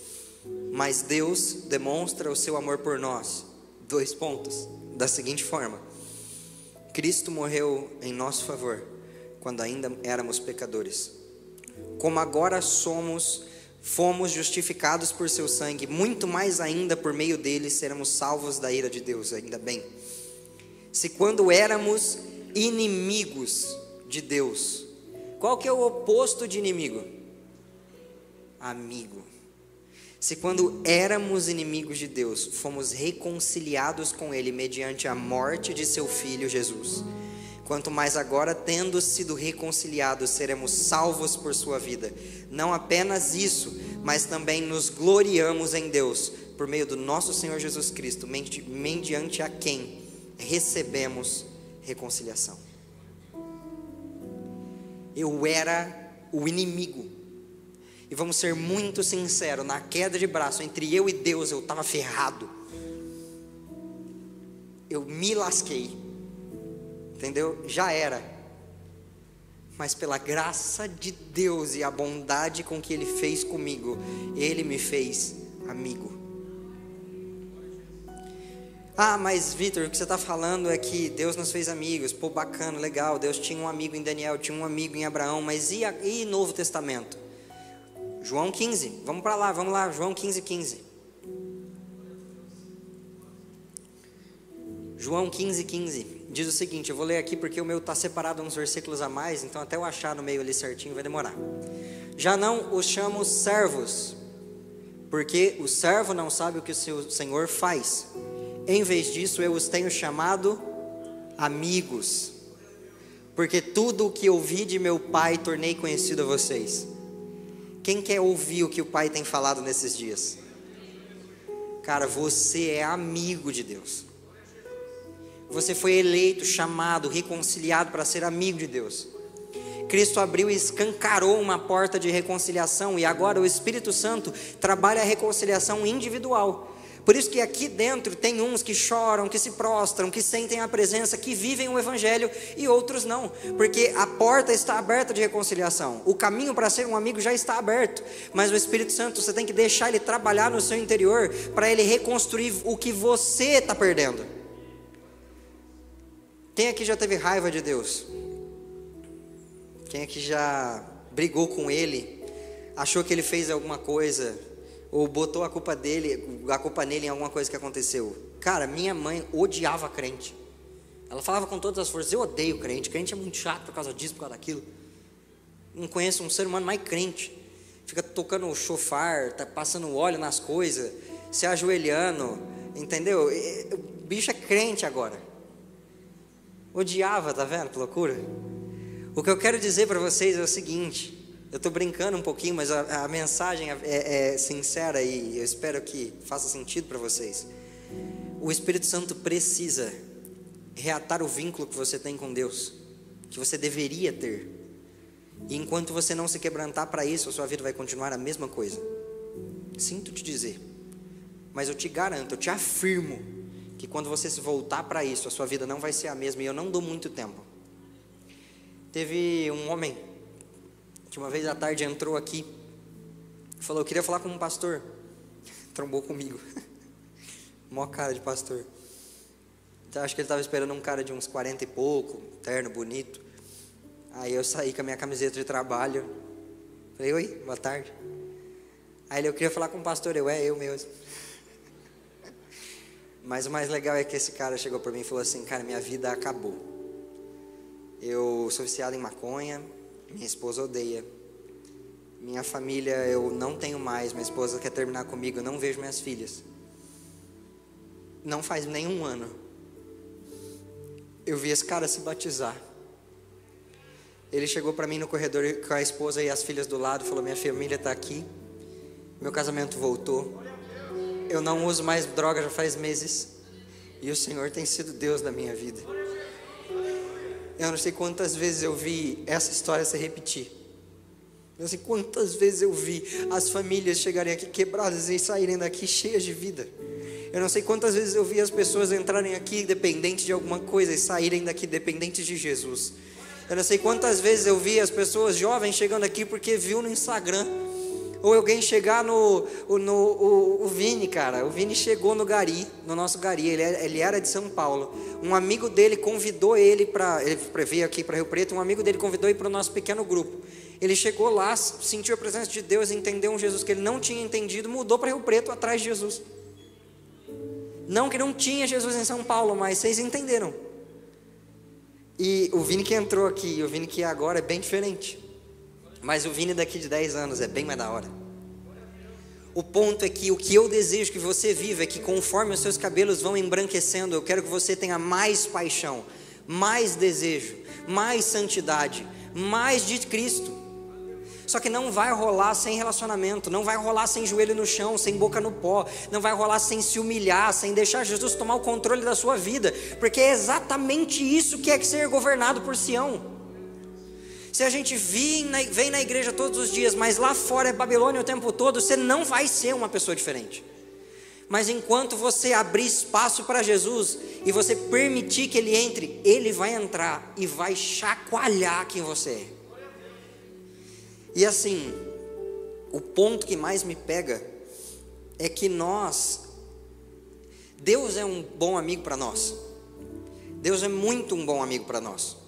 Mas Deus demonstra o seu amor por nós. Dois pontos. Da seguinte forma: Cristo morreu em nosso favor, quando ainda éramos pecadores. Como agora somos fomos justificados por seu sangue, muito mais ainda por meio dele seremos salvos da ira de Deus, ainda bem. Se quando éramos inimigos de Deus, qual que é o oposto de inimigo? Amigo. Se quando éramos inimigos de Deus, fomos reconciliados com ele mediante a morte de seu filho Jesus Quanto mais agora, tendo sido reconciliados, seremos salvos por sua vida. Não apenas isso, mas também nos gloriamos em Deus, por meio do nosso Senhor Jesus Cristo, mediante a quem recebemos reconciliação. Eu era o inimigo. E vamos ser muito sinceros, na queda de braço entre eu e Deus, eu estava ferrado. Eu me lasquei entendeu? Já era. Mas pela graça de Deus e a bondade com que Ele fez comigo, Ele me fez amigo. Ah, mas Vitor, o que você está falando é que Deus nos fez amigos. Pô, bacana, legal. Deus tinha um amigo em Daniel, tinha um amigo em Abraão, mas e, a, e Novo Testamento? João 15, vamos para lá, vamos lá, João 15, 15. João 15, 15 diz o seguinte: eu vou ler aqui porque o meu está separado uns versículos a mais, então até eu achar no meio ali certinho vai demorar. Já não os chamo servos, porque o servo não sabe o que o seu senhor faz. Em vez disso, eu os tenho chamado amigos, porque tudo o que ouvi de meu pai tornei conhecido a vocês. Quem quer ouvir o que o pai tem falado nesses dias? Cara, você é amigo de Deus. Você foi eleito, chamado, reconciliado para ser amigo de Deus. Cristo abriu e escancarou uma porta de reconciliação e agora o Espírito Santo trabalha a reconciliação individual. Por isso que aqui dentro tem uns que choram, que se prostram, que sentem a presença, que vivem o evangelho e outros não, porque a porta está aberta de reconciliação. O caminho para ser um amigo já está aberto, mas o Espírito Santo você tem que deixar ele trabalhar no seu interior para ele reconstruir o que você está perdendo. Quem aqui já teve raiva de Deus? Quem aqui já brigou com Ele? Achou que Ele fez alguma coisa? Ou botou a culpa dele, a culpa nele em alguma coisa que aconteceu? Cara, minha mãe odiava crente. Ela falava com todas as forças: Eu odeio crente. Crente é muito chato por causa disso, por causa daquilo. Não conheço um ser humano mais crente. Fica tocando o chofar, tá passando óleo nas coisas, se ajoelhando, entendeu? O bicho é crente agora. Odiava, tá vendo? Que loucura. O que eu quero dizer para vocês é o seguinte. Eu estou brincando um pouquinho, mas a, a mensagem é, é, é sincera e eu espero que faça sentido para vocês. O Espírito Santo precisa reatar o vínculo que você tem com Deus, que você deveria ter. E enquanto você não se quebrantar para isso, a sua vida vai continuar a mesma coisa. Sinto te dizer, mas eu te garanto, eu te afirmo, que quando você se voltar para isso, a sua vida não vai ser a mesma, e eu não dou muito tempo. Teve um homem que uma vez à tarde entrou aqui, falou: Eu queria falar com um pastor. <laughs> Trombou comigo. <laughs> Mó cara de pastor. Então, acho que ele estava esperando um cara de uns 40 e pouco, terno, bonito. Aí eu saí com a minha camiseta de trabalho. Falei: Oi, boa tarde. Aí ele: Eu queria falar com o pastor. Eu: É, eu mesmo. Mas o mais legal é que esse cara chegou para mim e falou assim: Cara, minha vida acabou. Eu sou viciado em maconha, minha esposa odeia. Minha família eu não tenho mais, minha esposa quer terminar comigo, eu não vejo minhas filhas. Não faz nenhum ano. Eu vi esse cara se batizar. Ele chegou para mim no corredor com a esposa e as filhas do lado, falou: Minha família está aqui, meu casamento voltou. Eu não uso mais droga já faz meses. E o Senhor tem sido Deus na minha vida. Eu não sei quantas vezes eu vi essa história se repetir. Eu não sei quantas vezes eu vi as famílias chegarem aqui quebradas e saírem daqui cheias de vida. Eu não sei quantas vezes eu vi as pessoas entrarem aqui dependentes de alguma coisa e saírem daqui dependentes de Jesus. Eu não sei quantas vezes eu vi as pessoas jovens chegando aqui porque viu no Instagram ou alguém chegar no, no o, o Vini, cara. O Vini chegou no Gari, no nosso Gari. Ele, ele era de São Paulo. Um amigo dele convidou ele para. Ele veio aqui para Rio Preto. Um amigo dele convidou ele para o nosso pequeno grupo. Ele chegou lá, sentiu a presença de Deus, entendeu um Jesus que ele não tinha entendido, mudou para Rio Preto atrás de Jesus. Não que não tinha Jesus em São Paulo, mas vocês entenderam. E o Vini que entrou aqui, o Vini que agora é bem diferente. Mas o Vini daqui de 10 anos é bem mais da hora. O ponto é que o que eu desejo que você viva é que conforme os seus cabelos vão embranquecendo, eu quero que você tenha mais paixão, mais desejo, mais santidade, mais de Cristo. Só que não vai rolar sem relacionamento, não vai rolar sem joelho no chão, sem boca no pó, não vai rolar sem se humilhar, sem deixar Jesus tomar o controle da sua vida, porque é exatamente isso que é ser governado por Sião. Se a gente vem na, igreja todos os dias, mas lá fora é Babilônia o tempo todo, você não vai ser uma pessoa diferente. Mas enquanto você abrir espaço para Jesus, e você permitir que ele entre, ele vai entrar e vai chacoalhar quem você é. E assim, o ponto que mais me pega é que nós, Deus é um bom amigo para nós. Deus é muito um bom amigo para nós.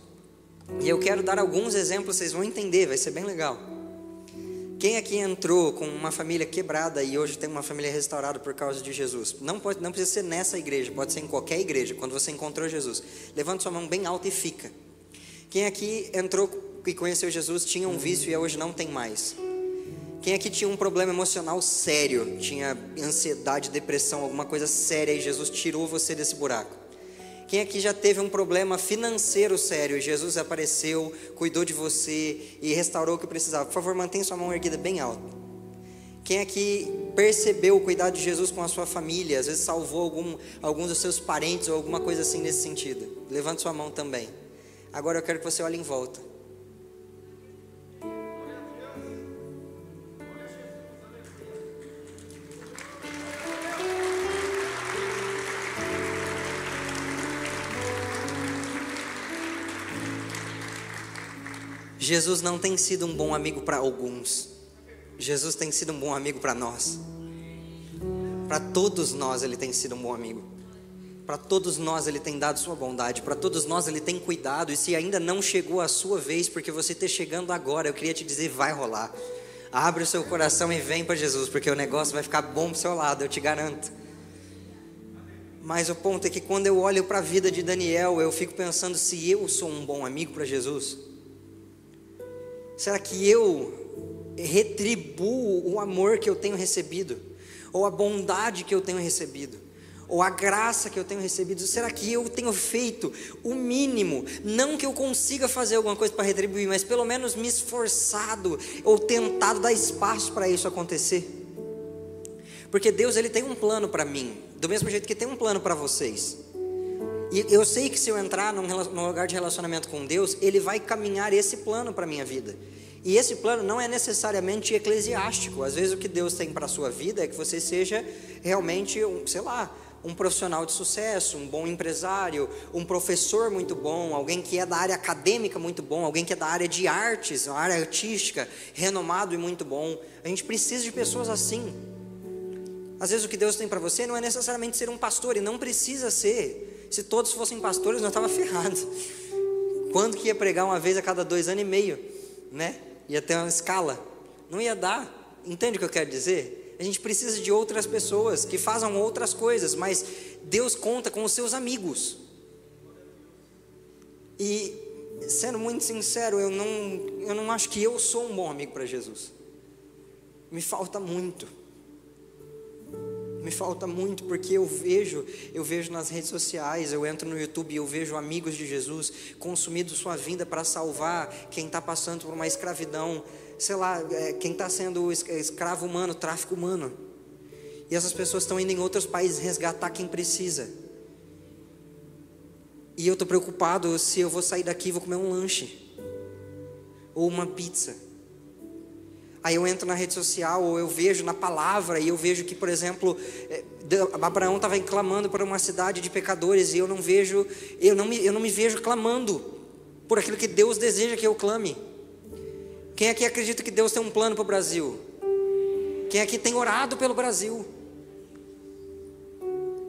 E eu quero dar alguns exemplos, vocês vão entender, vai ser bem legal. Quem aqui entrou com uma família quebrada e hoje tem uma família restaurada por causa de Jesus? Não, pode, não precisa ser nessa igreja, pode ser em qualquer igreja, quando você encontrou Jesus. Levanta sua mão bem alta e fica. Quem aqui entrou e conheceu Jesus tinha um vício e hoje não tem mais? Quem aqui tinha um problema emocional sério, tinha ansiedade, depressão, alguma coisa séria e Jesus tirou você desse buraco? Quem aqui já teve um problema financeiro sério Jesus apareceu, cuidou de você e restaurou o que precisava? Por favor, mantenha sua mão erguida bem alta. Quem aqui percebeu o cuidado de Jesus com a sua família, às vezes salvou algum, alguns dos seus parentes ou alguma coisa assim nesse sentido? Levante sua mão também. Agora eu quero que você olhe em volta. Jesus não tem sido um bom amigo para alguns, Jesus tem sido um bom amigo para nós. Para todos nós ele tem sido um bom amigo. Para todos nós ele tem dado sua bondade, para todos nós ele tem cuidado. E se ainda não chegou a sua vez, porque você está chegando agora, eu queria te dizer: vai rolar. Abre o seu coração e vem para Jesus, porque o negócio vai ficar bom para o seu lado, eu te garanto. Mas o ponto é que quando eu olho para a vida de Daniel, eu fico pensando se eu sou um bom amigo para Jesus. Será que eu retribuo o amor que eu tenho recebido? Ou a bondade que eu tenho recebido? Ou a graça que eu tenho recebido? Será que eu tenho feito o mínimo? Não que eu consiga fazer alguma coisa para retribuir, mas pelo menos me esforçado ou tentado dar espaço para isso acontecer? Porque Deus ele tem um plano para mim, do mesmo jeito que tem um plano para vocês. E eu sei que se eu entrar num, num lugar de relacionamento com Deus, Ele vai caminhar esse plano para a minha vida. E esse plano não é necessariamente eclesiástico. Às vezes o que Deus tem para a sua vida é que você seja realmente, um, sei lá, um profissional de sucesso, um bom empresário, um professor muito bom, alguém que é da área acadêmica muito bom, alguém que é da área de artes, uma área artística, renomado e muito bom. A gente precisa de pessoas assim. Às vezes o que Deus tem para você não é necessariamente ser um pastor, e não precisa ser. Se todos fossem pastores, nós estava ferrados. Quando que ia pregar uma vez a cada dois anos e meio, né? Ia ter uma escala. Não ia dar. Entende o que eu quero dizer? A gente precisa de outras pessoas que façam outras coisas, mas Deus conta com os seus amigos. E sendo muito sincero, eu não, eu não acho que eu sou um bom amigo para Jesus. Me falta muito me falta muito porque eu vejo, eu vejo nas redes sociais, eu entro no YouTube e eu vejo amigos de Jesus consumindo sua vida para salvar quem está passando por uma escravidão, sei lá, é, quem está sendo escravo humano, tráfico humano. E essas pessoas estão indo em outros países resgatar quem precisa. E eu estou preocupado se eu vou sair daqui e vou comer um lanche ou uma pizza. Aí eu entro na rede social ou eu vejo na palavra e eu vejo que, por exemplo, é, Abraão estava clamando para uma cidade de pecadores e eu não vejo, eu não me, eu não me vejo clamando por aquilo que Deus deseja que eu clame. Quem aqui acredita que Deus tem um plano para o Brasil? Quem aqui tem orado pelo Brasil?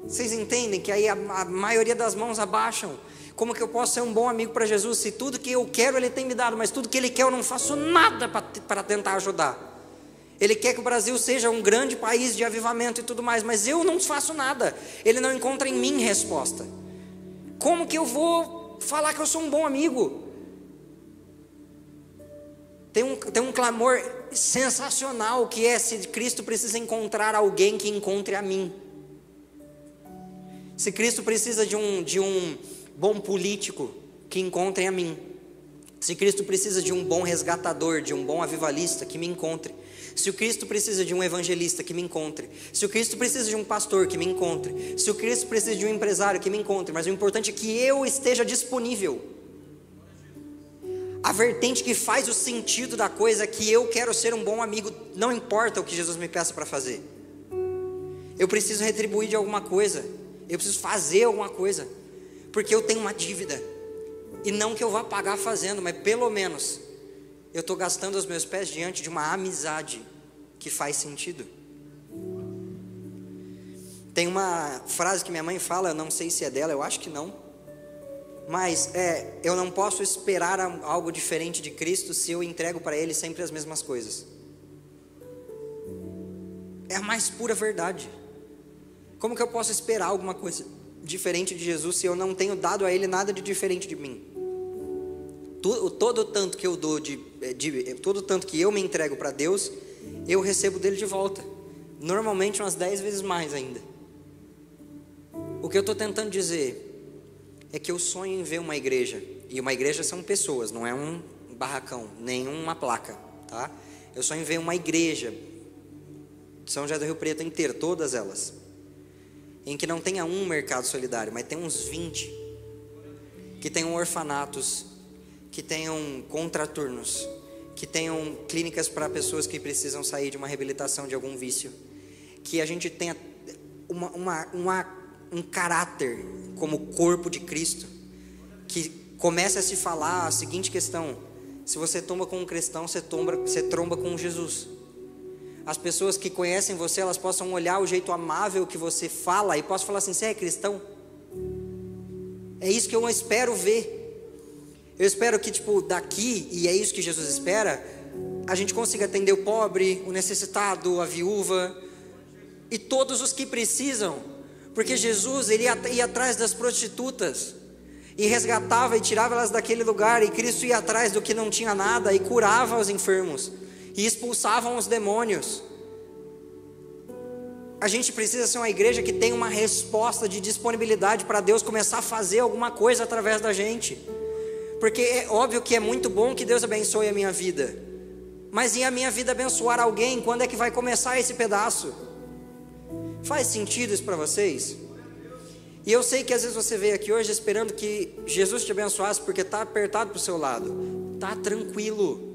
Vocês entendem que aí a, a maioria das mãos abaixam? Como que eu posso ser um bom amigo para Jesus se tudo que eu quero Ele tem me dado, mas tudo que Ele quer eu não faço nada para tentar ajudar? Ele quer que o Brasil seja um grande país de avivamento e tudo mais, mas eu não faço nada. Ele não encontra em mim resposta. Como que eu vou falar que eu sou um bom amigo? Tem um, tem um clamor sensacional que é se Cristo precisa encontrar alguém que encontre a mim. Se Cristo precisa de um, de um bom político que encontrem a mim. Se Cristo precisa de um bom resgatador, de um bom avivalista, que me encontre. Se o Cristo precisa de um evangelista, que me encontre. Se o Cristo precisa de um pastor, que me encontre. Se o Cristo precisa de um empresário, que me encontre. Mas o importante é que eu esteja disponível. A vertente que faz o sentido da coisa é que eu quero ser um bom amigo, não importa o que Jesus me peça para fazer. Eu preciso retribuir de alguma coisa. Eu preciso fazer alguma coisa. Porque eu tenho uma dívida. E não que eu vá pagar fazendo, mas pelo menos eu estou gastando os meus pés diante de uma amizade que faz sentido. Tem uma frase que minha mãe fala, não sei se é dela, eu acho que não. Mas é, eu não posso esperar algo diferente de Cristo se eu entrego para Ele sempre as mesmas coisas. É a mais pura verdade. Como que eu posso esperar alguma coisa diferente de Jesus se eu não tenho dado a Ele nada de diferente de mim? Todo, todo tanto que eu dou de, de todo tanto que eu me entrego para Deus, eu recebo dele de volta. Normalmente umas dez vezes mais ainda. O que eu estou tentando dizer é que eu sonho em ver uma igreja. E uma igreja são pessoas, não é um barracão, nem uma placa, tá? Eu sonho em ver uma igreja, São José do Rio Preto inteira, todas elas, em que não tenha um mercado solidário, mas tem uns 20, que tenham orfanatos, que tenham contraturnos, que tenham clínicas para pessoas que precisam sair de uma reabilitação de algum vício, que a gente tenha uma, uma, uma um caráter como corpo de Cristo, que começa a se falar a seguinte questão: se você tomba com um cristão, você, tomba, você tromba com Jesus. As pessoas que conhecem você, elas possam olhar o jeito amável que você fala e possam falar assim: você é cristão? É isso que eu espero ver. Eu espero que, tipo, daqui, e é isso que Jesus espera, a gente consiga atender o pobre, o necessitado, a viúva e todos os que precisam porque Jesus ele ia, ia atrás das prostitutas e resgatava e tirava elas daquele lugar, e Cristo ia atrás do que não tinha nada e curava os enfermos e expulsavam os demônios. A gente precisa ser uma igreja que tem uma resposta de disponibilidade para Deus começar a fazer alguma coisa através da gente. Porque é óbvio que é muito bom que Deus abençoe a minha vida. Mas em a minha vida abençoar alguém, quando é que vai começar esse pedaço? Faz sentido isso para vocês? E eu sei que às vezes você veio aqui hoje esperando que Jesus te abençoasse porque está apertado para o seu lado. Tá tranquilo.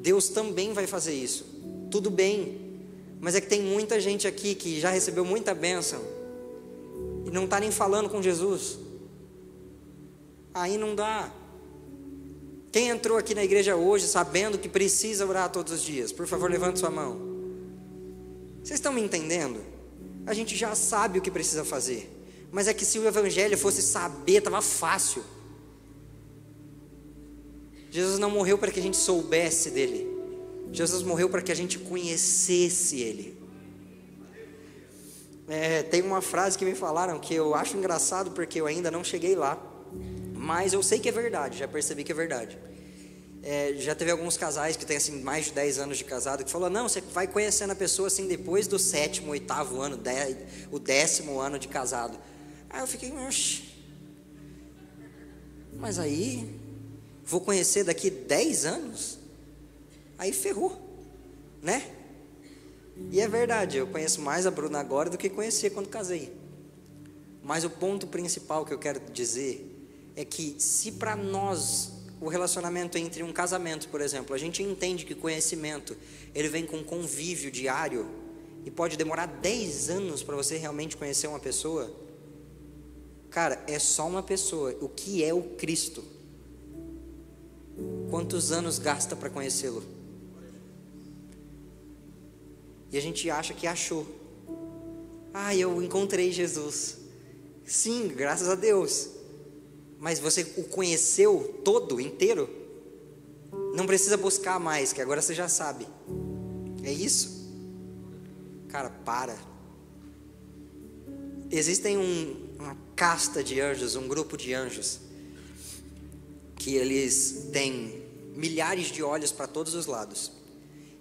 Deus também vai fazer isso. Tudo bem. Mas é que tem muita gente aqui que já recebeu muita bênção e não está nem falando com Jesus. Aí não dá. Quem entrou aqui na igreja hoje sabendo que precisa orar todos os dias? Por favor, levante sua mão. Vocês estão me entendendo? a gente já sabe o que precisa fazer. Mas é que se o Evangelho fosse saber, estava fácil. Jesus não morreu para que a gente soubesse dele. Jesus morreu para que a gente conhecesse ele. É, tem uma frase que me falaram que eu acho engraçado porque eu ainda não cheguei lá. Mas eu sei que é verdade, já percebi que é verdade. É, já teve alguns casais que têm assim, mais de 10 anos de casado que falou: não, você vai conhecendo a pessoa assim depois do sétimo, oitavo ano, dez, o décimo ano de casado. Aí eu fiquei, Oxi. mas aí vou conhecer daqui 10 anos? Aí ferrou, né? E é verdade, eu conheço mais a Bruna agora do que conhecia quando casei. Mas o ponto principal que eu quero dizer é que se para nós o relacionamento entre um casamento, por exemplo, a gente entende que conhecimento, ele vem com convívio diário e pode demorar 10 anos para você realmente conhecer uma pessoa. Cara, é só uma pessoa. O que é o Cristo? Quantos anos gasta para conhecê-lo? E a gente acha que achou. Ah, eu encontrei Jesus. Sim, graças a Deus mas você o conheceu todo, inteiro, não precisa buscar mais, que agora você já sabe. É isso? Cara, para. Existem um, uma casta de anjos, um grupo de anjos, que eles têm milhares de olhos para todos os lados.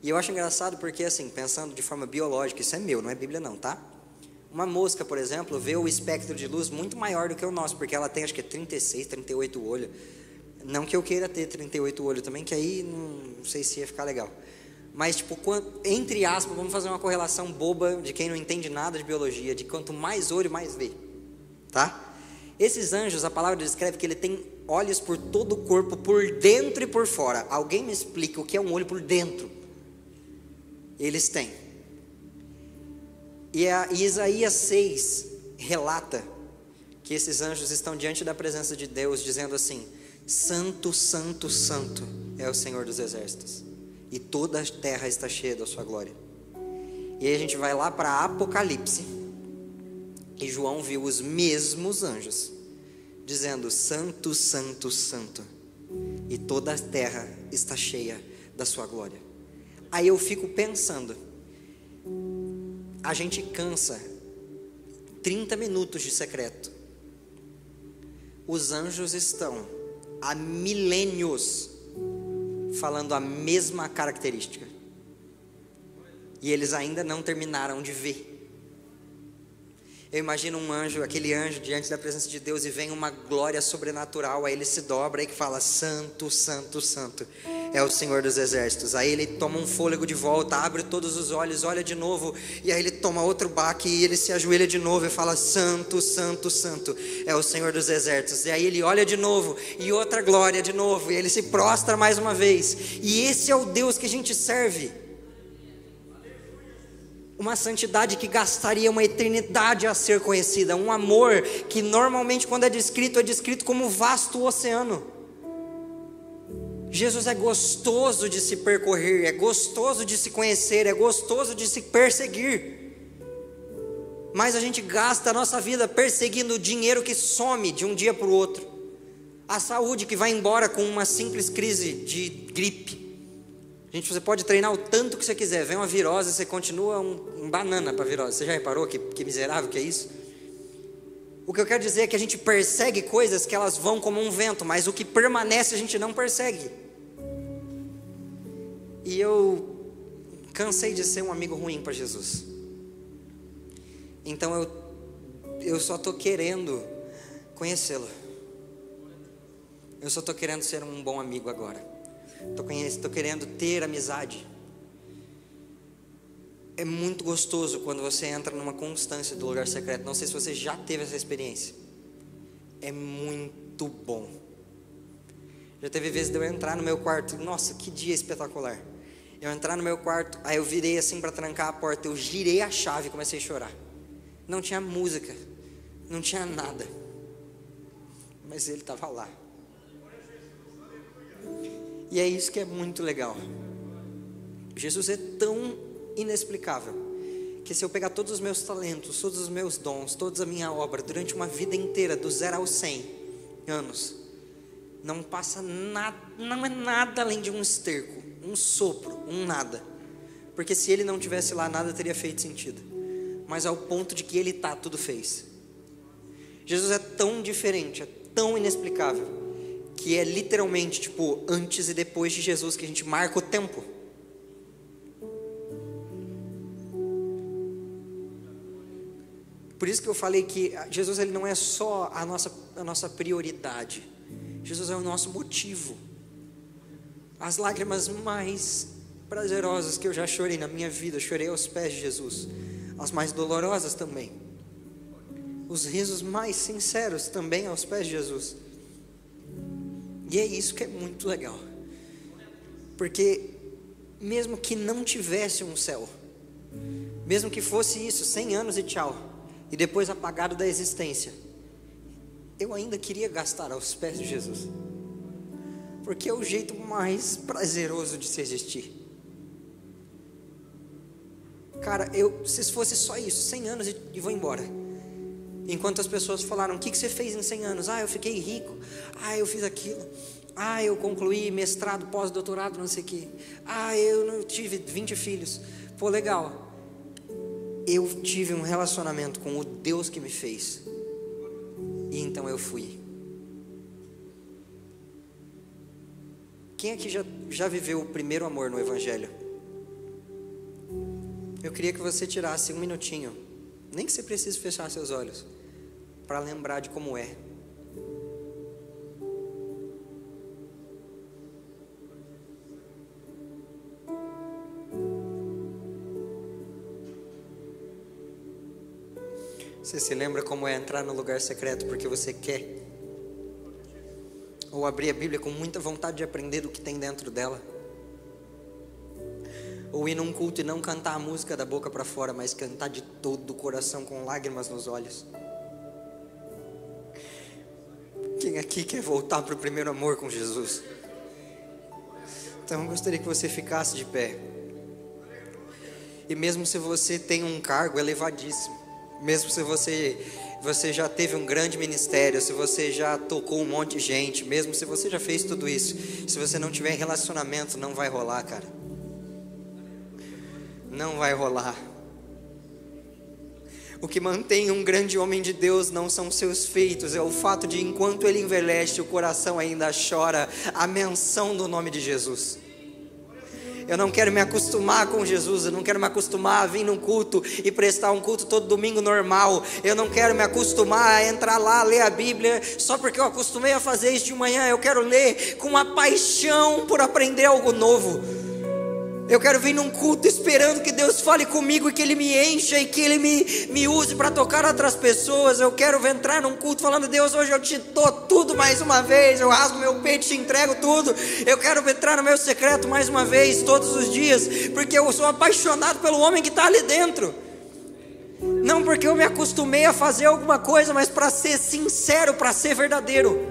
E eu acho engraçado porque, assim, pensando de forma biológica, isso é meu, não é Bíblia, não, tá? Uma mosca, por exemplo, vê o espectro de luz muito maior do que o nosso, porque ela tem acho que 36, 38 olhos. Não que eu queira ter 38 olhos também, que aí não sei se ia ficar legal. Mas, tipo, entre aspas, vamos fazer uma correlação boba de quem não entende nada de biologia, de quanto mais olho, mais vê. Tá? Esses anjos, a palavra descreve que ele tem olhos por todo o corpo, por dentro e por fora. Alguém me explica o que é um olho por dentro? Eles têm. E a Isaías 6 relata que esses anjos estão diante da presença de Deus, dizendo assim: Santo, Santo, Santo é o Senhor dos Exércitos, e toda a terra está cheia da Sua glória. E aí a gente vai lá para Apocalipse, e João viu os mesmos anjos, dizendo: Santo, Santo, Santo, e toda a terra está cheia da Sua glória. Aí eu fico pensando, a gente cansa 30 minutos de secreto. Os anjos estão há milênios falando a mesma característica. E eles ainda não terminaram de ver. Eu imagino um anjo, aquele anjo diante da presença de Deus e vem uma glória sobrenatural, aí ele se dobra e fala: Santo, Santo, Santo é o Senhor dos Exércitos. Aí ele toma um fôlego de volta, abre todos os olhos, olha de novo, e aí ele toma outro baque e ele se ajoelha de novo e fala: Santo, Santo, Santo é o Senhor dos Exércitos. E aí ele olha de novo e outra glória de novo, e ele se prostra mais uma vez. E esse é o Deus que a gente serve. Uma santidade que gastaria uma eternidade a ser conhecida, um amor que normalmente, quando é descrito, é descrito como vasto oceano. Jesus é gostoso de se percorrer, é gostoso de se conhecer, é gostoso de se perseguir. Mas a gente gasta a nossa vida perseguindo o dinheiro que some de um dia para o outro, a saúde que vai embora com uma simples crise de gripe. Gente, você pode treinar o tanto que você quiser, vem uma virose, você continua um, um banana para virose. Você já reparou que, que miserável que é isso? O que eu quero dizer é que a gente persegue coisas que elas vão como um vento, mas o que permanece a gente não persegue. E eu cansei de ser um amigo ruim para Jesus. Então eu, eu só estou querendo conhecê-lo. Eu só estou querendo ser um bom amigo agora. Estou querendo ter amizade. É muito gostoso quando você entra numa constância do lugar secreto. Não sei se você já teve essa experiência. É muito bom. Já teve vezes de eu entrar no meu quarto. Nossa, que dia espetacular. Eu entrar no meu quarto, aí eu virei assim para trancar a porta, eu girei a chave e comecei a chorar. Não tinha música, não tinha nada. Mas ele estava lá. E é isso que é muito legal. Jesus é tão inexplicável que se eu pegar todos os meus talentos, todos os meus dons, toda a minha obra durante uma vida inteira, do zero aos cem anos, não passa nada, não é nada além de um esterco um sopro, um nada. Porque se ele não tivesse lá, nada teria feito sentido. Mas ao ponto de que ele está, tudo fez. Jesus é tão diferente, é tão inexplicável, que é literalmente tipo antes e depois de Jesus que a gente marca o tempo. Por isso que eu falei que Jesus ele não é só a nossa, a nossa prioridade. Jesus é o nosso motivo as lágrimas mais prazerosas que eu já chorei na minha vida, chorei aos pés de Jesus, as mais dolorosas também, os risos mais sinceros também aos pés de Jesus. E é isso que é muito legal, porque mesmo que não tivesse um céu, mesmo que fosse isso, 100 anos e tchau, e depois apagado da existência, eu ainda queria gastar aos pés de Jesus porque é o jeito mais prazeroso de se existir. Cara, eu, se fosse só isso, 100 anos e, e vou embora. Enquanto as pessoas falaram: O que, que você fez em 100 anos? Ah, eu fiquei rico. Ah, eu fiz aquilo. Ah, eu concluí mestrado, pós-doutorado, não sei o quê. Ah, eu não tive 20 filhos. Pô, legal. Eu tive um relacionamento com o Deus que me fez. E então eu fui. Quem aqui já, já viveu o primeiro amor no Evangelho? Eu queria que você tirasse um minutinho, nem que você precise fechar seus olhos, para lembrar de como é. Você se lembra como é entrar no lugar secreto porque você quer? ou abrir a Bíblia com muita vontade de aprender do que tem dentro dela. Ou ir num culto e não cantar a música da boca para fora, mas cantar de todo o coração com lágrimas nos olhos. Quem aqui quer voltar para o primeiro amor com Jesus? Então eu gostaria que você ficasse de pé. E mesmo se você tem um cargo elevadíssimo, mesmo se você você já teve um grande ministério, se você já tocou um monte de gente, mesmo se você já fez tudo isso, se você não tiver relacionamento, não vai rolar, cara. Não vai rolar. O que mantém um grande homem de Deus não são seus feitos, é o fato de enquanto ele envelhece, o coração ainda chora a menção do nome de Jesus. Eu não quero me acostumar com Jesus, eu não quero me acostumar a vir num culto e prestar um culto todo domingo normal. Eu não quero me acostumar a entrar lá, ler a Bíblia, só porque eu acostumei a fazer isso de manhã. Eu quero ler com uma paixão por aprender algo novo. Eu quero vir num culto esperando que Deus fale comigo e que Ele me encha e que Ele me, me use para tocar outras pessoas. Eu quero entrar num culto falando: Deus, hoje eu te dou tudo mais uma vez. Eu rasgo meu peito e te entrego tudo. Eu quero entrar no meu secreto mais uma vez, todos os dias, porque eu sou apaixonado pelo homem que está ali dentro. Não porque eu me acostumei a fazer alguma coisa, mas para ser sincero, para ser verdadeiro.